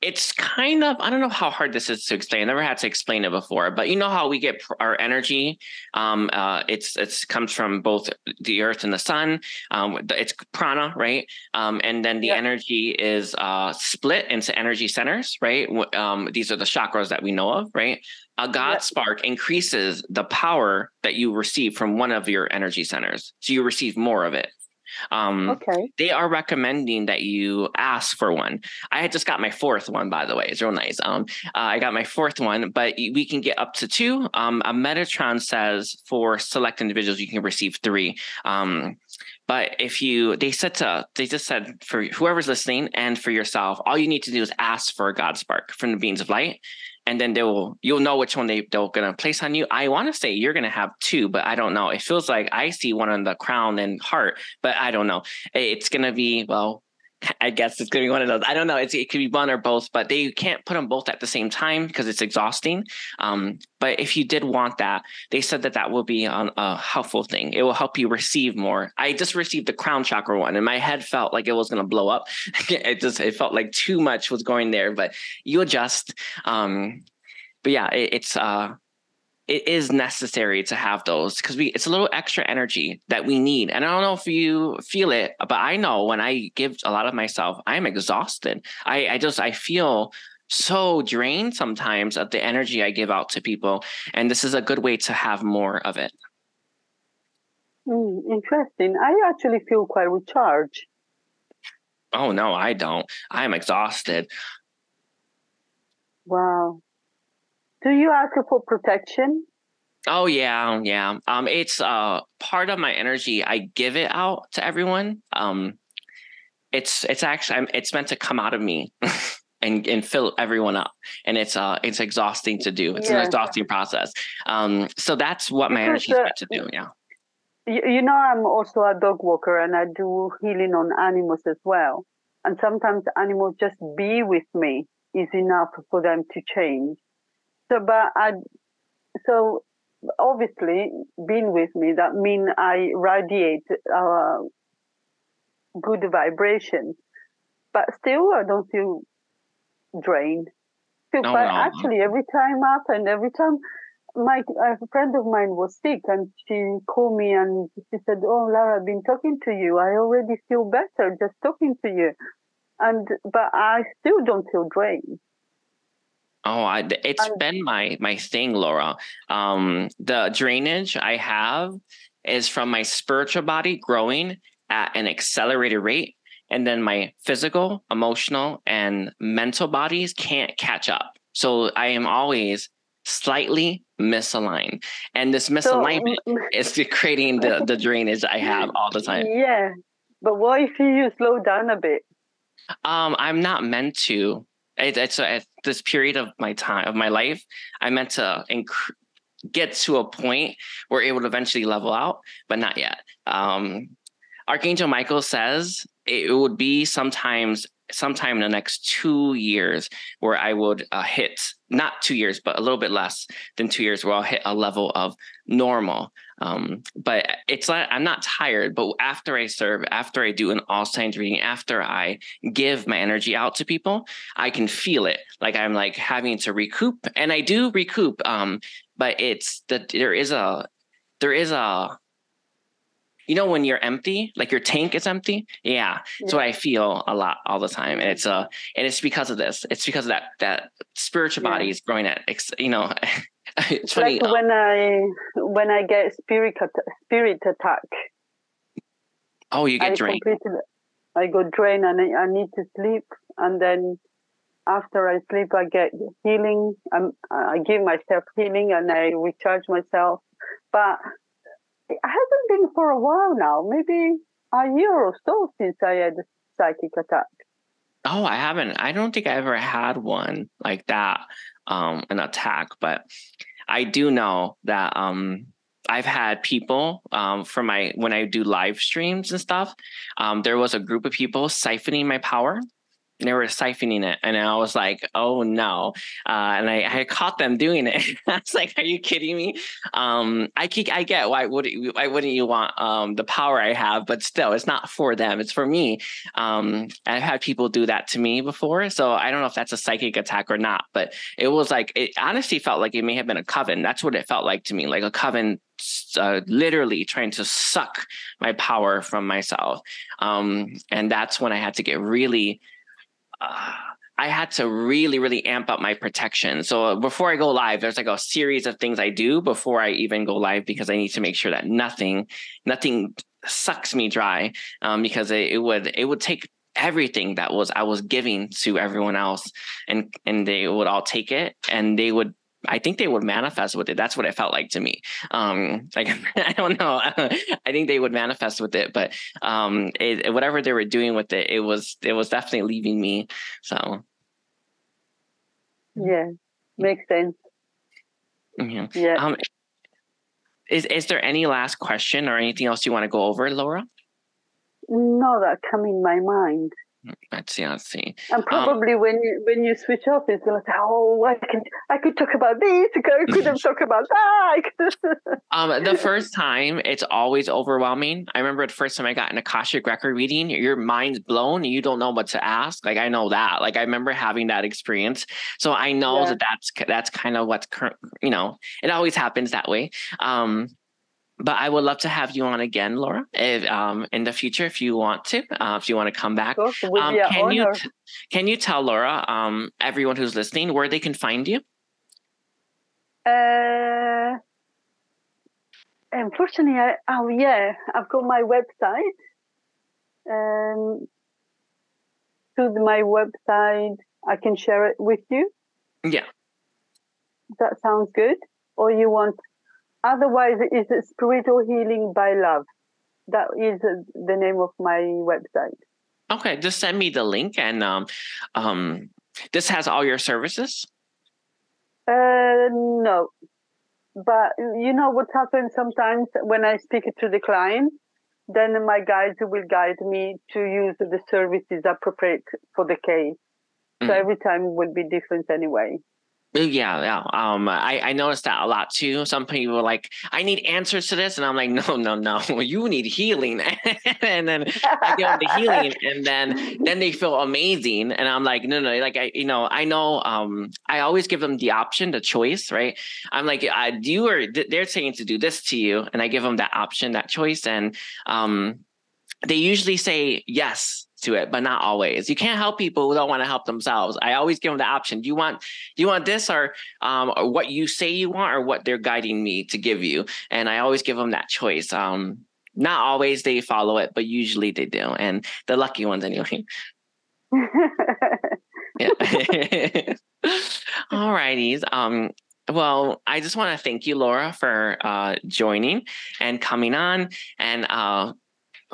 it's kind of i don't know how hard this is to explain i never had to explain it before but you know how we get our energy um uh it's it's comes from both the earth and the sun um it's prana right? Um and then the energy is uh split into energy centers right? Um these are the chakras that we know of right? A god spark increases the power that you receive from one of your energy centers so you receive more of it um, okay. They are recommending that you ask for one. I had just got my fourth one, by the way. It's real nice. Um, uh, I got my fourth one, but we can get up to two. Um, a Metatron says for select individuals, you can receive three. Um, but if you, they said to, they just said for whoever's listening and for yourself, all you need to do is ask for a God spark from the beings of light and then they will you'll know which one they they're gonna place on you. I want to say you're gonna have two, but I don't know. It feels like I see one on the crown and heart, but I don't know. It's gonna be well. I guess it's gonna be one of those. I don't know. It's, it could be one or both, but they can't put them both at the same time because it's exhausting. Um, but if you did want that, they said that that will be a, a helpful thing. It will help you receive more. I just received the crown chakra one, and my head felt like it was gonna blow up. it just it felt like too much was going there, but you adjust. Um, but yeah, it, it's uh it is necessary to have those because we it's a little extra energy that we need. And I don't know if you feel it, but I know when I give a lot of myself, I'm exhausted. I, I just I feel so drained sometimes of the energy I give out to people. And this is a good way to have more of it. Mm, interesting. I actually feel quite recharged. Oh, no, I don't. I'm exhausted. Wow. Do you ask for protection? Oh yeah, yeah. Um, it's uh part of my energy. I give it out to everyone. Um, it's it's actually it's meant to come out of me and and fill everyone up and it's uh it's exhausting to do it's yeah. an exhausting process um so that's what my energy is meant to do yeah you, you know i'm also a dog walker and i do healing on animals as well and sometimes animals just be with me is enough for them to change so but i so obviously being with me that mean i radiate uh, good vibration. But still, I don't feel drained. No, no. actually every time up and every time my a friend of mine was sick and she called me and she said, "Oh, Lara, I've been talking to you. I already feel better just talking to you." And but I still don't feel drained. Oh, I, it's and, been my my thing, Laura. Um, the drainage I have is from my spiritual body growing at an accelerated rate and then my physical emotional and mental bodies can't catch up. So i am always slightly misaligned. And this misalignment so, is creating the, the drainage i have all the time. Yeah but what if you slow down a bit? Um i'm not meant to it, it's at this period of my time of my life i meant to inc- get to a point where it would eventually level out but not yet. Um Archangel Michael says it would be sometimes sometime in the next two years where I would uh, hit not two years, but a little bit less than two years where I'll hit a level of normal. Um, but it's like I'm not tired, but after I serve, after I do an all signs reading, after I give my energy out to people, I can feel it. Like I'm like having to recoup, and I do recoup. Um, but it's that there is a there is a you know when you're empty like your tank is empty? Yeah. That's what i feel a lot all the time. And it's uh and it's because of this. It's because of that that spiritual yeah. body is growing at you know it's funny like when i when i get spirit spirit attack. Oh you get I drained. i go drained and I, I need to sleep. And then after I sleep, I get healing. Um, I give myself healing and I recharge myself. But it hasn't been for a while now, maybe a year or so since I had a psychic attack. Oh, I haven't. I don't think I ever had one like that, um, an attack. But I do know that um, I've had people um, for my when I do live streams and stuff. Um, there was a group of people siphoning my power they were siphoning it and i was like oh no. Uh, and I, I caught them doing it. I was like are you kidding me? Um, i i get why would why wouldn't you want um, the power i have but still it's not for them it's for me. Um, i've had people do that to me before so i don't know if that's a psychic attack or not but it was like it honestly felt like it may have been a coven. That's what it felt like to me like a coven uh, literally trying to suck my power from myself. Um, and that's when i had to get really uh, I had to really, really amp up my protection. So before I go live, there's like a series of things I do before I even go live because I need to make sure that nothing, nothing sucks me dry. Um, because it, it would, it would take everything that was I was giving to everyone else, and and they would all take it, and they would I think they would manifest with it. That's what it felt like to me. Um, like I don't know. I think they would manifest with it, but um, it, whatever they were doing with it, it was it was definitely leaving me. So yeah, makes sense. Yeah. Yeah. Um, is is there any last question or anything else you want to go over, Laura? No, that come in my mind. Let's see. Let's see. And um, probably um, when you when you switch off, it's gonna say, "Oh, I can I could talk about this. I could have talked about that." um, the first time, it's always overwhelming. I remember the first time I got an akashic record reading. Your mind's blown. You don't know what to ask. Like I know that. Like I remember having that experience. So I know yeah. that that's that's kind of what's current. You know, it always happens that way. Um, but I would love to have you on again, Laura, if, um, in the future if you want to, uh, if you want to come back. Um, can you t- can you tell Laura, um, everyone who's listening, where they can find you? Uh, unfortunately, I, oh yeah, I've got my website. Um, to my website, I can share it with you. Yeah. That sounds good. Or you want Otherwise, it's Spiritual Healing by Love. That is the name of my website. Okay, just send me the link, and um, um, this has all your services. Uh, no, but you know what happens sometimes when I speak to the client, then my guides will guide me to use the services appropriate for the case. So mm-hmm. every time will be different anyway. Yeah, yeah. Um, I, I noticed that a lot too. Some people are like, I need answers to this. And I'm like, no, no, no. You need healing. and then I give them the healing and then then they feel amazing. And I'm like, no, no, like I, you know, I know um I always give them the option, the choice, right? I'm like, I you are they're saying to do this to you, and I give them that option, that choice. And um they usually say yes to it, but not always. You can't help people who don't want to help themselves. I always give them the option. Do you want do you want this or um or what you say you want or what they're guiding me to give you? And I always give them that choice. Um not always they follow it, but usually they do. And the lucky ones anyway. All righties. Um well, I just want to thank you, Laura, for uh, joining and coming on and uh,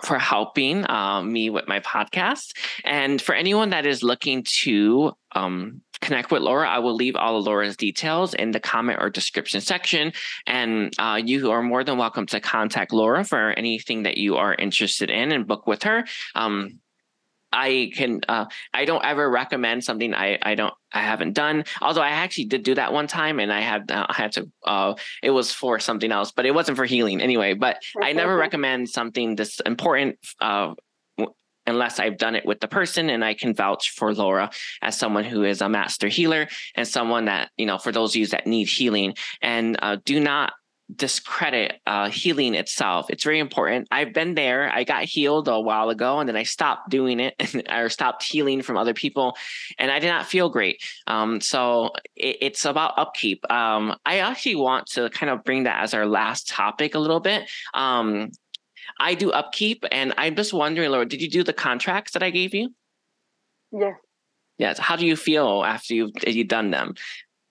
for helping uh, me with my podcast. And for anyone that is looking to um, connect with Laura, I will leave all of Laura's details in the comment or description section. And uh, you are more than welcome to contact Laura for anything that you are interested in and book with her. Um, I can uh, I don't ever recommend something I I don't I haven't done. Although I actually did do that one time, and I had uh, I had to. Uh, it was for something else, but it wasn't for healing anyway. But I never recommend something this important. Uh, unless I've done it with the person and I can vouch for Laura as someone who is a master healer and someone that, you know, for those of you that need healing and uh, do not discredit uh, healing itself. It's very important. I've been there. I got healed a while ago, and then I stopped doing it, or stopped healing from other people, and I did not feel great. Um, so it, it's about upkeep. Um, I actually want to kind of bring that as our last topic a little bit. Um, I do upkeep, and I'm just wondering, Laura, did you do the contracts that I gave you? Yes. Yes. How do you feel after you've you've done them?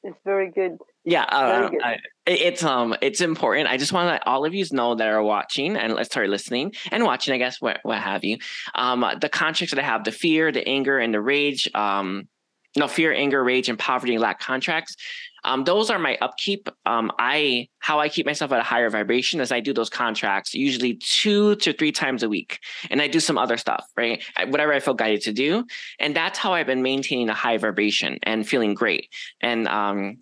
It's very good. Yeah, uh, I, it's um, it's important. I just want to let all of you know that are watching and let's start listening and watching. I guess what what have you. Um, the contracts that I have: the fear, the anger, and the rage. Um, no fear, anger, rage, and poverty and lack contracts. Um, those are my upkeep. Um, I how I keep myself at a higher vibration is I do those contracts usually two to three times a week, and I do some other stuff, right? Whatever I feel guided to do, and that's how I've been maintaining a high vibration and feeling great. And um,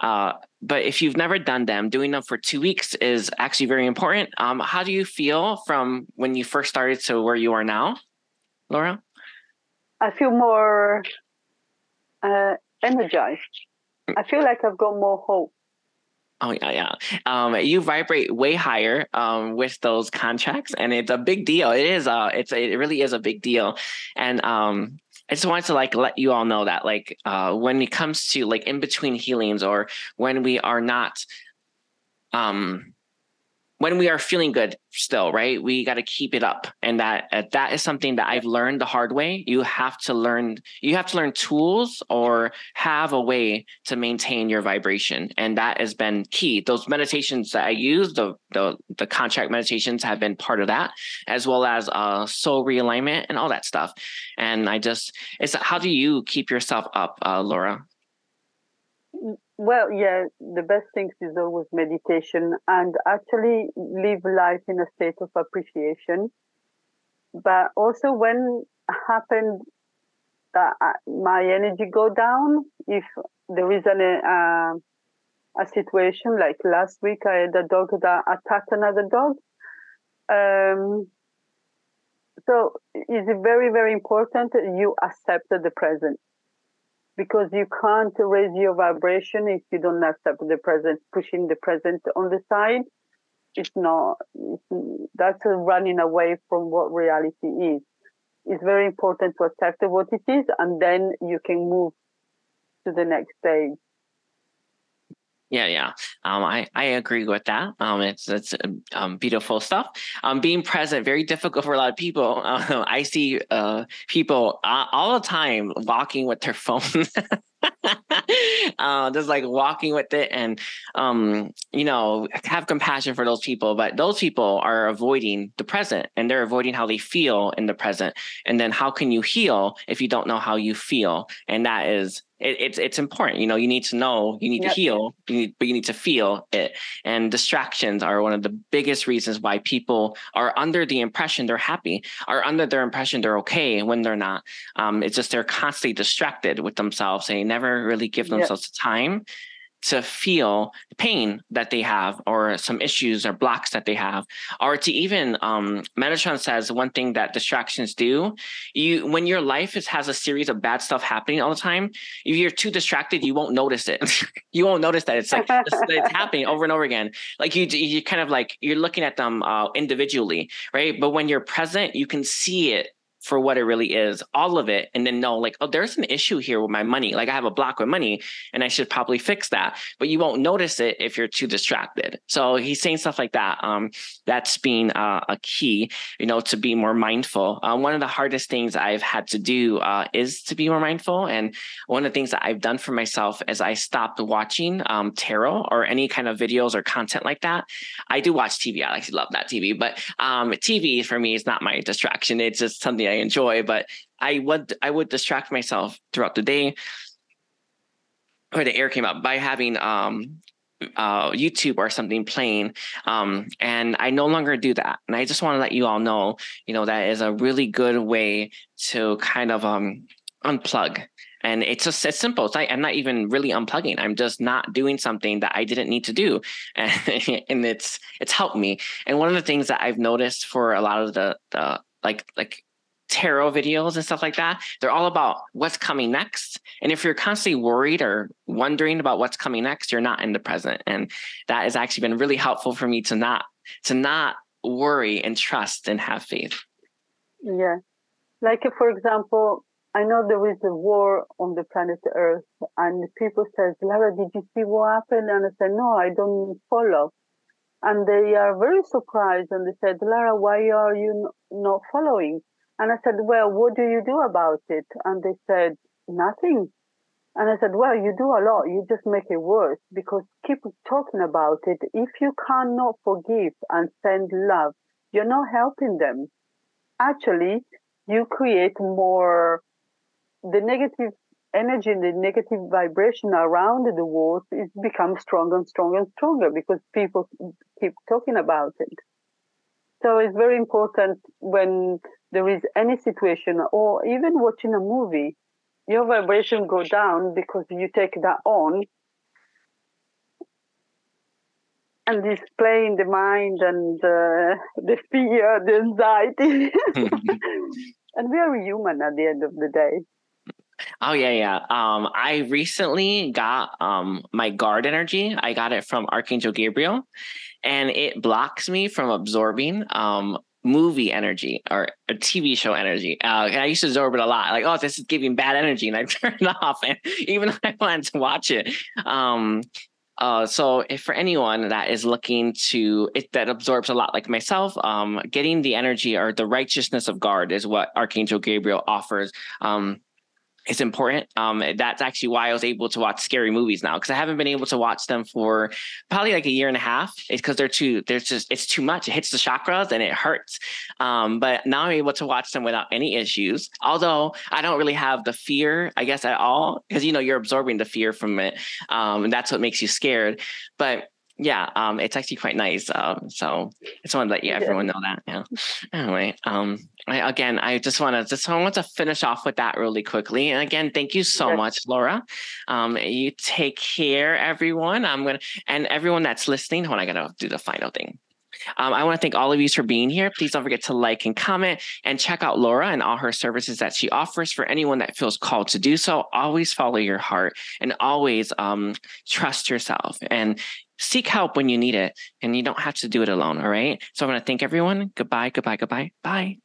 uh, but if you've never done them, doing them for two weeks is actually very important. Um, how do you feel from when you first started to where you are now, Laura? I feel more uh, energized. I feel like I've got more hope. Oh yeah, yeah. Um, you vibrate way higher um, with those contracts, and it's a big deal. It is. Uh, it's it really is a big deal, and um, I just wanted to like let you all know that like uh, when it comes to like in between healings or when we are not um when we are feeling good still right? We got to keep it up. And that uh, that is something that i've learned the hard way. You have to learn you have to learn tools or have a way to maintain your vibration. And that has been key. Those meditations that i use the the, the contract meditations have been part of that as well as uh soul realignment and all that stuff. And i just it's how do you keep yourself up uh, laura well, yeah, the best thing is always meditation and actually live life in a state of appreciation. But also when happened that my energy go down, if there is an, uh, a situation like last week, I had a dog that attacked another dog. Um, so it's very, very important you accept the present because you can't raise your vibration if you don't accept the present, pushing the present on the side. it's not it's, that's running away from what reality is it's very important to accept what it is and then you can move to the next stage yeah, yeah. Um, I, I agree with that. Um, it's it's um, beautiful stuff. Um, being present very difficult for a lot of people. Uh, I see uh people uh, all the time walking with their phone. uh, just like walking with it and um, you know have compassion for those people but those people are avoiding the present and they're avoiding how they feel in the present and then how can you heal if you don't know how you feel and that is it, it's it's important. You know, you need to know, you need yep. to heal, you need, but you need to feel it. And distractions are one of the biggest reasons why people are under the impression they're happy, are under their impression they're okay when they're not. Um, it's just they're constantly distracted with themselves. They never really give themselves yep. time to feel the pain that they have or some issues or blocks that they have. Or to even um Metatron says one thing that distractions do you when your life is, has a series of bad stuff happening all the time if you're too distracted you won't notice it. You won't notice that it's like it's, it's, happening over and over again. Like you you kind of like you're looking at them uh, individually right? But when you're present you can see it for what it really is, all of it, and then know like, oh, there's an issue here with my money. Like I have a block with money, and I should probably fix that. But you won't notice it if you're too distracted. So he's saying stuff like that. Um, that's being uh, a key, you know, to be more mindful. Uh, one of the hardest things I've had to do uh, is to be more mindful, and one of the things that I've done for myself is I stopped watching um, tarot or any kind of videos or content like that. I do watch TV. I actually love that TV, but um, TV for me is not my distraction. It's just something enjoy, but I would I would distract myself throughout the day or the air came up by having um uh, YouTube or something playing. Um, and I no longer do that. And I just want to let you all know, you know, that is a really good way to kind of um, unplug. And it's just it's simple. It's I'm not even really unplugging. I'm just not doing something that I didn't need to do, and, and it's it's helped me. And one of the things that I've noticed for a lot of the the like like tarot videos and stuff like that, they're all about what's coming next. And if you're constantly worried or wondering about what's coming next, you're not in the present. And that has actually been really helpful for me to not to not worry and trust and have faith. Yeah. Like for example, I know there is a war on the planet Earth, and people says, Lara, did you see what happened? And I said, No, I don't follow. And they are very surprised and they said, Lara, why are you not following? And I said, Well, what do you do about it? And they said, Nothing. And I said, Well, you do a lot. You just make it worse because keep talking about it. If you cannot forgive and send love, you're not helping them. Actually, you create more the negative energy and the negative vibration around the walls is become stronger and stronger and stronger because people keep talking about it. So it's very important when there is any situation or even watching a movie, your vibration go down because you take that on and display in the mind and uh, the fear, the anxiety. and we are human at the end of the day. Oh yeah, yeah. Um, I recently got um my guard energy. I got it from Archangel Gabriel, and it blocks me from absorbing um movie energy or a TV show energy. Uh, I used to absorb it a lot. Like, oh, this is giving bad energy, and I turn it off. And even if I wanted to watch it, um, uh, so if for anyone that is looking to it that absorbs a lot like myself, um, getting the energy or the righteousness of guard is what Archangel Gabriel offers. Um, it's important. Um, that's actually why I was able to watch scary movies now because I haven't been able to watch them for probably like a year and a half. It's because they're too, there's just, it's too much. It hits the chakras and it hurts. Um, but now I'm able to watch them without any issues. Although I don't really have the fear, I guess, at all because you know you're absorbing the fear from it, um, and that's what makes you scared. But yeah, um, it's actually quite nice. Um, so I just want to let you everyone know that. Yeah. Anyway, um, I, again, I just want to just I want to finish off with that really quickly. And again, thank you so yes. much, Laura. Um, you take care, everyone. I'm gonna and everyone that's listening. Hold on, I gotta do the final thing. Um, I want to thank all of you for being here. Please don't forget to like and comment and check out Laura and all her services that she offers for anyone that feels called to do so. Always follow your heart and always um, trust yourself. And seek help when you need it and you don't have to do it alone. All right. So I'm going to thank everyone. Goodbye, goodbye, goodbye. Bye.